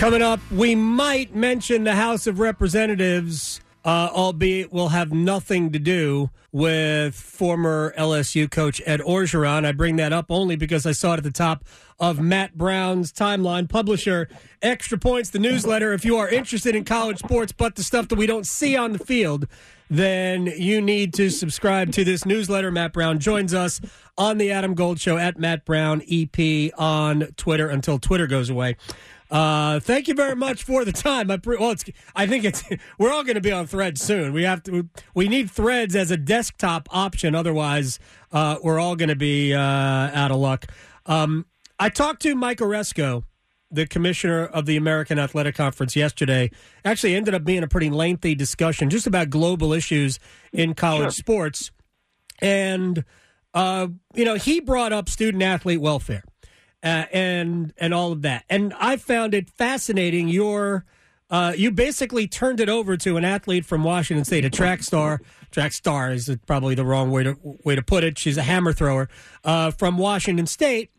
Coming up, we might mention the House of Representatives, uh, albeit will have nothing to do with former LSU coach Ed Orgeron. I bring that up only because I saw it at the top of Matt Brown's timeline. Publisher, Extra Points, the newsletter. If you are interested in college sports, but the stuff that we don't see on the field, then you need to subscribe to this newsletter. Matt Brown joins us on the Adam Gold Show at Matt Brown EP on Twitter until Twitter goes away. Uh, thank you very much for the time. I pre- well, it's, I think it's we're all going to be on Threads soon. We have to. We need Threads as a desktop option. Otherwise, uh, we're all going to be uh, out of luck. Um, I talked to Mike Aresco, the commissioner of the American Athletic Conference, yesterday. Actually, ended up being a pretty lengthy discussion just about global issues in college Sure. sports, and uh, you know he brought up student athlete welfare uh, and and all of that. And I found it fascinating. Your uh, you basically turned it over to an athlete from Washington State, a track star. Track star is probably the wrong way to way to put it. She's a hammer thrower uh, from Washington State,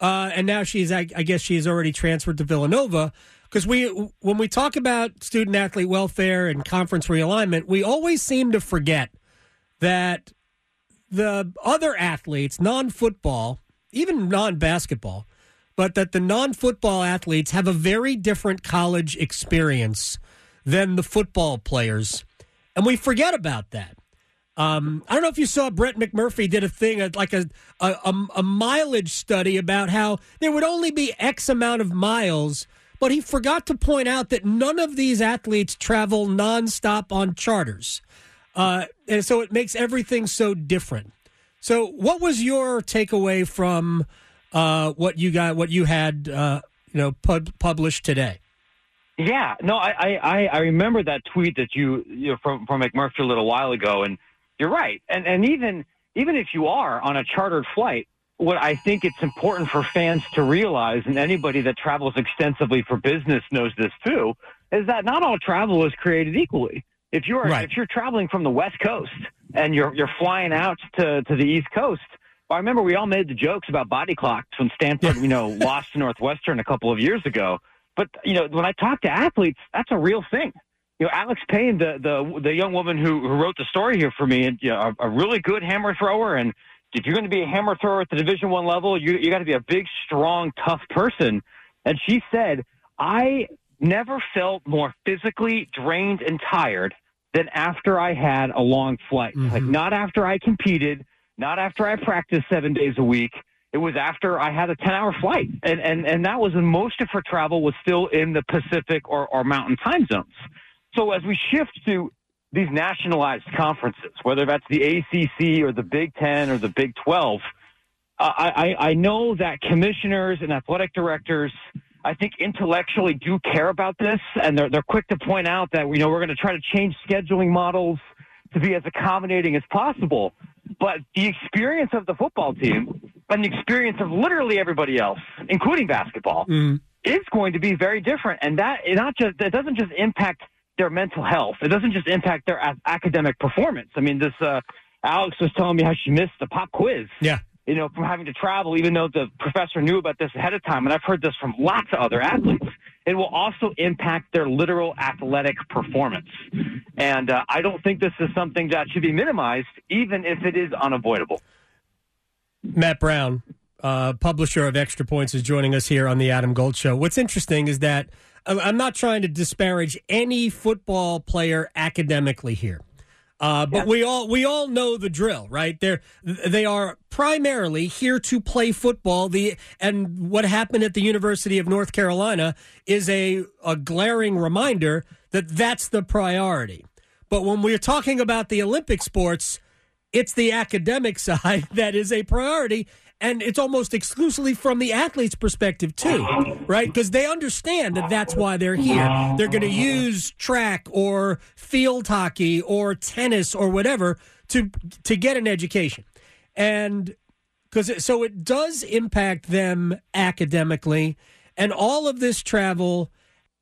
uh, and now she's I, I guess she's already transferred to Villanova. Because we when we talk about student athlete welfare and conference realignment, we always seem to forget that the other athletes, non football, even non basketball, but that the non football athletes have a very different college experience than the football players. And we forget about that. Um, I don't know if you saw Brett McMurphy did a thing like a, a a mileage study about how there would only be X amount of miles, but he forgot to point out that none of these athletes travel nonstop on charters, uh, and so it makes everything so different. So, what was your takeaway from uh, what you got, what you had, uh, you know, pub- published today? Yeah, no, I, I, I- I remember that tweet that you, you know, from from McMurphy a little while ago, and you're right. And and even even if you are on a chartered flight, what I think it's important for fans to realize, and anybody that travels extensively for business knows this too, is that not all travel is created equally. If you're Right. if you're traveling from the West Coast and you're you're flying out to to the East Coast. Well, I remember we all made the jokes about body clocks when Stanford, you know, lost to Northwestern a couple of years ago. But you know, when I talk to athletes, that's a real thing. You know, Alex Payne, the the the young woman who, who wrote the story here for me, and you know, a, a really good hammer thrower. And if you're going to be a hammer thrower at the Division One level, you you got to be a big, strong, tough person. And she said, I never felt more physically drained and tired than after I had a long flight. Mm-hmm. Like not after I competed, not after I practiced seven days a week. It was after I had a 10 hour flight. And, and, and that was when most of her travel was still in the Pacific or, or mountain time zones. So as we shift to these nationalized conferences, whether that's the ACC or the Big Ten or the Big 12, uh, I, I I know that commissioners and athletic directors, I think intellectually do care about this, and they're they're quick to point out that you know we're going to try to change scheduling models to be as accommodating as possible. But the experience of the football team and the experience of literally everybody else, including basketball, is going to be very different, and that it not just it doesn't just impact their mental health. It doesn't just impact their academic performance. I mean, this uh, Alex was telling me how she missed the pop quiz Yeah. you know, from having to travel, even though the professor knew about this ahead of time. And I've heard this from lots of other athletes. It will also impact their literal athletic performance. And uh, I don't think this is something that should be minimized, even if it is unavoidable. Matt Brown, uh, publisher of Extra Points, is joining us here on the Adam Gold Show. What's interesting is that I'm not trying to disparage any football player academically here. Uh, but we all we all know the drill, right? They're they are primarily here to play football. The and what happened at the University of North Carolina is a a glaring reminder that that's the priority. But when we're talking about the Olympic sports, it's the academic side that is a priority. and it's almost exclusively from the athlete's perspective too, right? Because they understand that that's why they're here. They're going to use track or field hockey or tennis or whatever to to get an education, and because so it does impact them academically, and all of this travel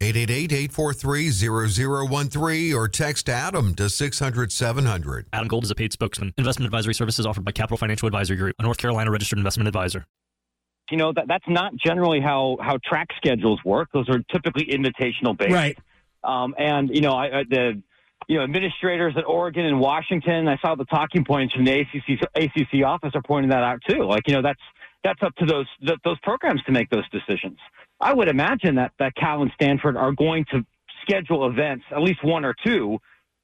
888 843-0013 or text Adam to 600-700. Adam Gold is a paid spokesman. Investment advisory services offered by Capital Financial Advisory Group, a North Carolina registered investment advisor. You know, that, that's not generally how, how track schedules work. Those are typically invitational based. Right. Um, and, you know, I, I, the, you know, administrators at Oregon and Washington, I saw the talking points from the ACC, ACC office are pointing that out too. Like, you know, that's, that's up to those, those programs to make those decisions. I would imagine that, that Cal and Stanford are going to schedule events, at least one or two,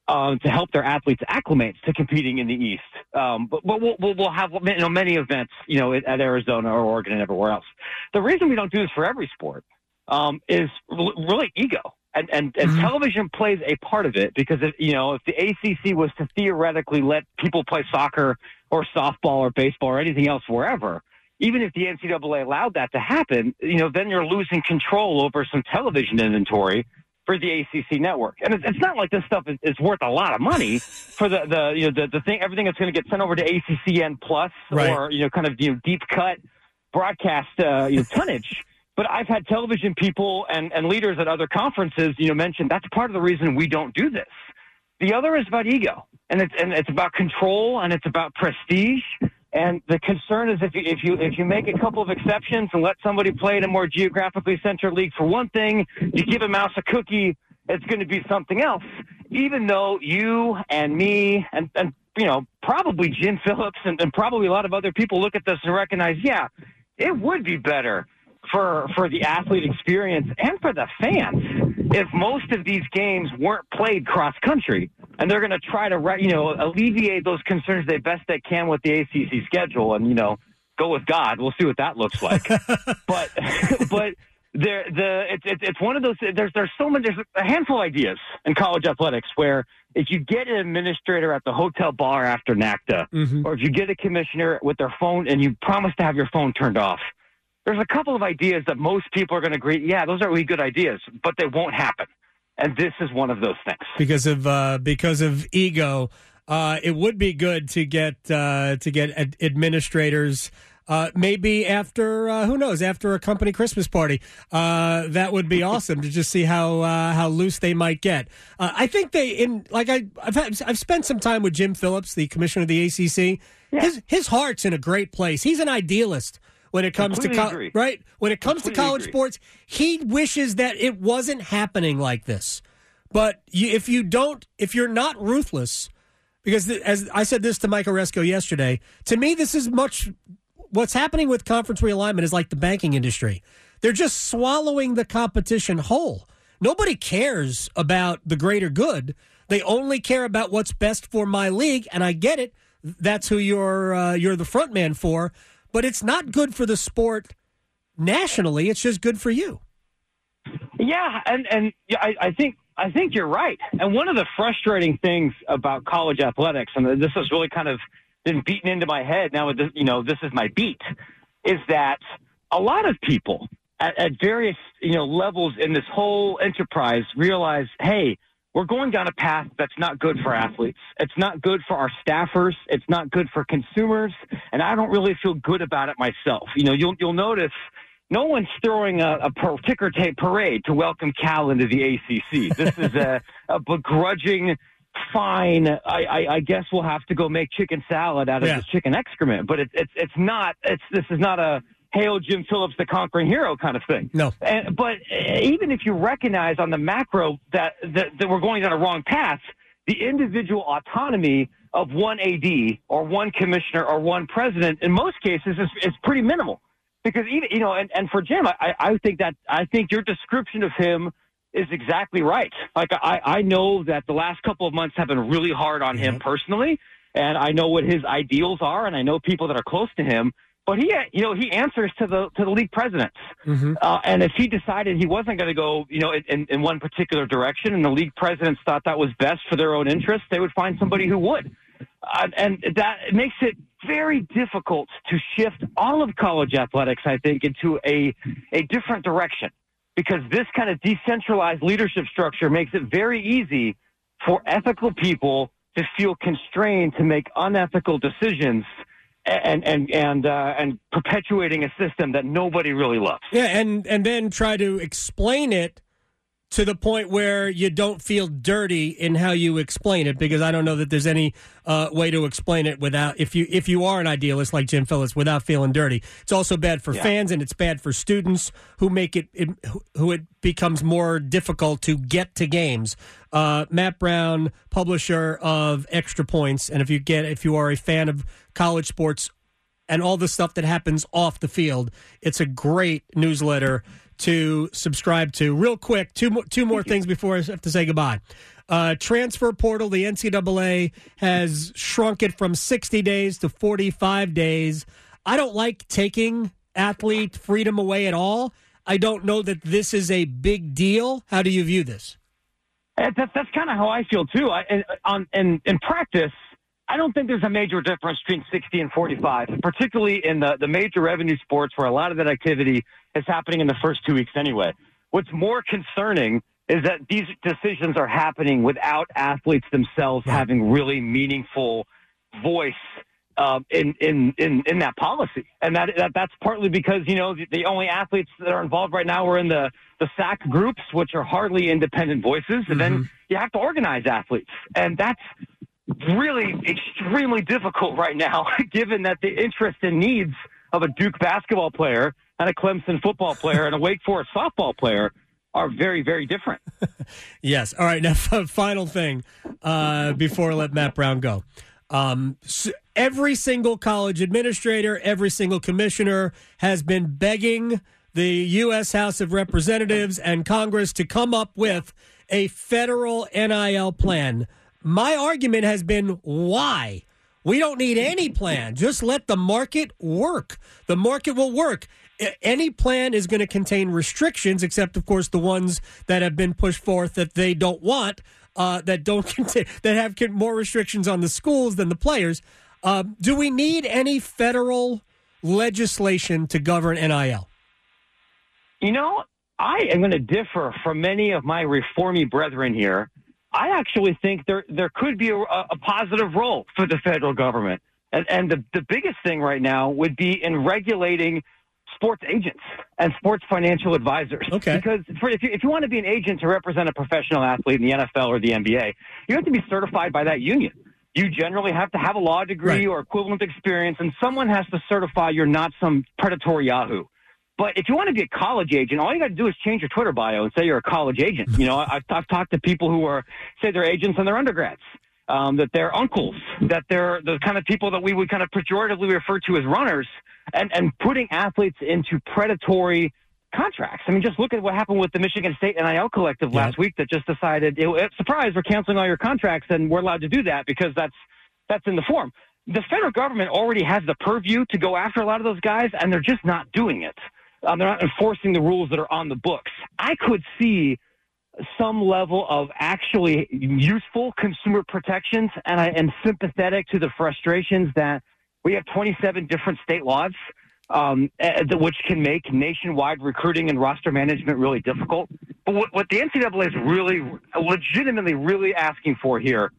um, to help their athletes acclimate to competing in the East. Um, but, but we'll, we'll, have you know, many events, you know, at, Arizona or Oregon and everywhere else. The reason we don't do this for every sport um, is really ego. And, and, and mm-hmm. television plays a part of it because, if, you know, if the ACC was to theoretically let people play soccer or softball or baseball or anything else wherever, even if the NCAA allowed that to happen, you know, then you're losing control over some television inventory for the ACC network. And it's, not like this stuff is, is, worth a lot of money for the, the, you know, the, the thing, everything that's going to get sent over to ACCN plus right. or, you know, kind of, you know, deep cut broadcast, uh, you know, tonnage. But I've had television people and, and leaders at other conferences, you know, mention that's part of the reason we don't do this. The other is about ego and it's, and it's about control and it's about prestige and the concern is if you, if you if you make a couple of exceptions and let somebody play in a more geographically centered league for one thing, you give a mouse a cookie, it's going to be something else. Even though you and me and and you know probably Jim Phillips and, and probably a lot of other people look at this and recognize, yeah, it would be better for for the athlete experience and for the fans if most of these games weren't played cross country and they're going to try to you know alleviate those concerns they best they can with the ACC schedule and you know go with God we'll see what that looks like but but there the it's, it's it's one of those there's there's so many there's a handful of ideas in college athletics where if you get an administrator at the hotel bar after NACDA mm-hmm. or if you get a commissioner with their phone and you promise to have your phone turned off there's a couple of ideas that most people are going to agree, yeah, those are really good ideas, but they won't happen. And this is one of those things. Because of uh, because of ego, uh, it would be good to get uh, to get ad- administrators. Uh, maybe after uh, who knows after a company Christmas party, uh, that would be awesome to just see how how loose they might get. I think they in like I I've had, I've spent some time with Jim Phillips, the commissioner of the ACC. Yeah. His his heart's in a great place. He's an idealist when it comes Completely to co- right when it comes Completely to college agree. sports. He wishes that it wasn't happening like this. But you, if you don't, if you're not ruthless, because th- as I said this to Mike Aresco yesterday, to me this is much. What's happening with conference realignment is like the banking industry. They're just swallowing the competition whole. Nobody cares about the greater good. They only care about what's best for my league, and I get it. That's who you're uh, you're the front man for but it's not good for the sport nationally. It's just good for you. Yeah, and and I, I think I think you're right. And one of the frustrating things about college athletics, and this has really kind of been beaten into my head now. This, you know, this is my beat, is that a lot of people at, at various you know levels in this whole enterprise realize, hey, we're going down a path that's not good for athletes. It's not good for our staffers. It's not good for consumers. And I don't really feel good about it myself. You know, you'll, you'll notice no one's throwing a, a ticker tape parade to welcome Cal into the ACC. This is a, a begrudging fine. I, I, I, guess we'll have to go make chicken salad out of yeah. this chicken excrement, but it's, it's, it's not, it's, this is not a, hail Jim Phillips, the conquering hero kind of thing. No. And, but eh, even if you recognize on the macro that, that, that we're going down a wrong path, the individual autonomy of one AD or one commissioner or one president in most cases is, is pretty minimal. Because even you know, and, and for Jim, I, I think that I think your description of him is exactly right. Like I, I know that the last couple of months have been really hard on him personally, and I know what his ideals are, and I know people that are close to him. But he, you know, he answers to the to the league presidents, Mm-hmm. uh, and if he decided he wasn't going to go, you know, in, in one particular direction, and the league presidents thought that was best for their own interests, they would find somebody who would, uh, and that makes it very difficult to shift all of college athletics, I think, into a a different direction. Because this kind of decentralized leadership structure makes it very easy for ethical people to feel constrained to make unethical decisions and and and uh, and perpetuating a system that nobody really loves. Yeah, and and then try to explain it to the point where you don't feel dirty in how you explain it because I don't know that there's any uh, way to explain it without if you if you are an idealist like Jim Phillips without feeling dirty. It's also bad for Yeah. fans and it's bad for students who make it, it who it becomes more difficult to get to games. Uh, Matt Brown, publisher of Extra Points, and if you get if you are a fan of college sports and all the stuff that happens off the field. It's a great newsletter to subscribe to. Real quick, two more, two more things before I have to say goodbye. Uh, transfer portal, the NCAA has shrunk it from 60 days to 45 days. I don't like taking athlete freedom away at all. I don't know that this is a big deal. How do you view this? That's that's kind of how I feel too. I, and, on in in practice, I don't think there's a major difference between 60 and 45, particularly in the the major revenue sports where a lot of that activity is happening in the first two weeks anyway. What's more concerning is that these decisions are happening without athletes themselves having really meaningful voice um, in, in in in that policy, and that, that that's partly because you know the, the only athletes that are involved right now are in the the SAAC groups, which are hardly independent voices, and then you have to organize athletes, and that's really extremely difficult right now, given that the interest and needs of a Duke basketball player and a Clemson football player and a Wake Forest softball player are very very different. Yes. All right. Now, final thing uh, before I let Matt Brown go. Um, s every single college administrator, every single commissioner has been begging the U.S. House of Representatives and Congress to come up with a federal NIL plan. My argument has been why? We don't need any plan. Just let the market work. The market will work. Any plan is going to contain restrictions, except, of course, the ones that have been pushed forth that they don't want, uh, that don't contain, that have more restrictions on the schools than the players. Um, do we need any federal legislation to govern NIL? You know, I am going to differ from many of my reformy brethren here. I actually think there there could be a, a positive role for the federal government, and and the the biggest thing right now would be in regulating sports agents and sports financial advisors. Okay. Because for, if you if you want to be an agent to represent a professional athlete in the NFL or the NBA, you have to be certified by that union. You generally have to have a law degree Right. or equivalent experience, and someone has to certify you're not some predatory Yahoo. But if you want to be a college agent, all you got to do is change your Twitter bio and say you're a college agent. You know, I've, I've talked to people who are say they're agents and they're undergrads, um, that they're uncles, that they're the kind of people that we would kind of pejoratively refer to as runners, and and putting athletes into predatory contracts. I mean, just look at what happened with the Michigan State NIL collective last week that just decided, it, surprise, we're canceling all your contracts, and we're allowed to do that because that's that's in the form. The federal government already has the purview to go after a lot of those guys, and they're just not doing it. Um, they're not enforcing the rules that are on the books. I could see some level of actually useful consumer protections, and I am sympathetic to the frustrations that we have 27 different state laws, um, eh, which can make nationwide recruiting and roster management really difficult. But what, what the NCAA is really, legitimately, really asking for here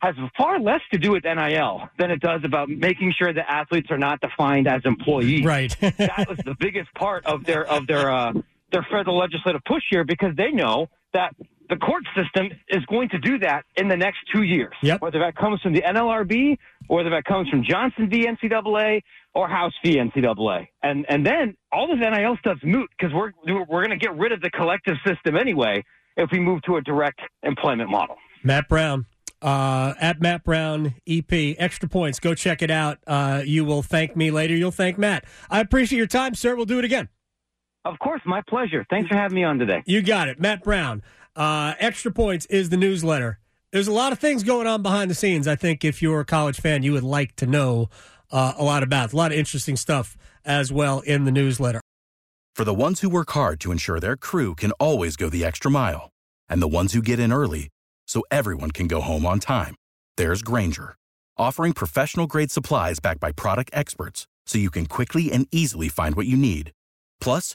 has far less to do with NIL than it does about making sure that athletes are not defined as employees Right. that was the biggest part of their of their uh, their federal legislative push here because they know that the court system is going to do that in the next two years. Yep. Whether that comes from the NLRB, or whether that comes from Johnson v NCAA or House v NCAA, and and then all this NIL stuff's moot because we're we're going to get rid of the collective system anyway if we move to a direct employment model. Matt Brown, uh, at Matt Brown EP. Extra points. Go check it out. Uh, you will thank me later. You'll thank Matt. I appreciate your time, sir. We'll do it again. Of course, my pleasure. Thanks for having me on today. You got it. Matt Brown. Uh, Extra Points is the newsletter. There's a lot of things going on behind the scenes. I think if you're a college fan, you would like to know uh, a lot about. A lot of interesting stuff as well in the newsletter. For the ones who work hard to ensure their crew can always go the extra mile, and the ones who get in early so everyone can go home on time, there's Grainger, offering professional grade supplies backed by product experts so you can quickly and easily find what you need. Plus,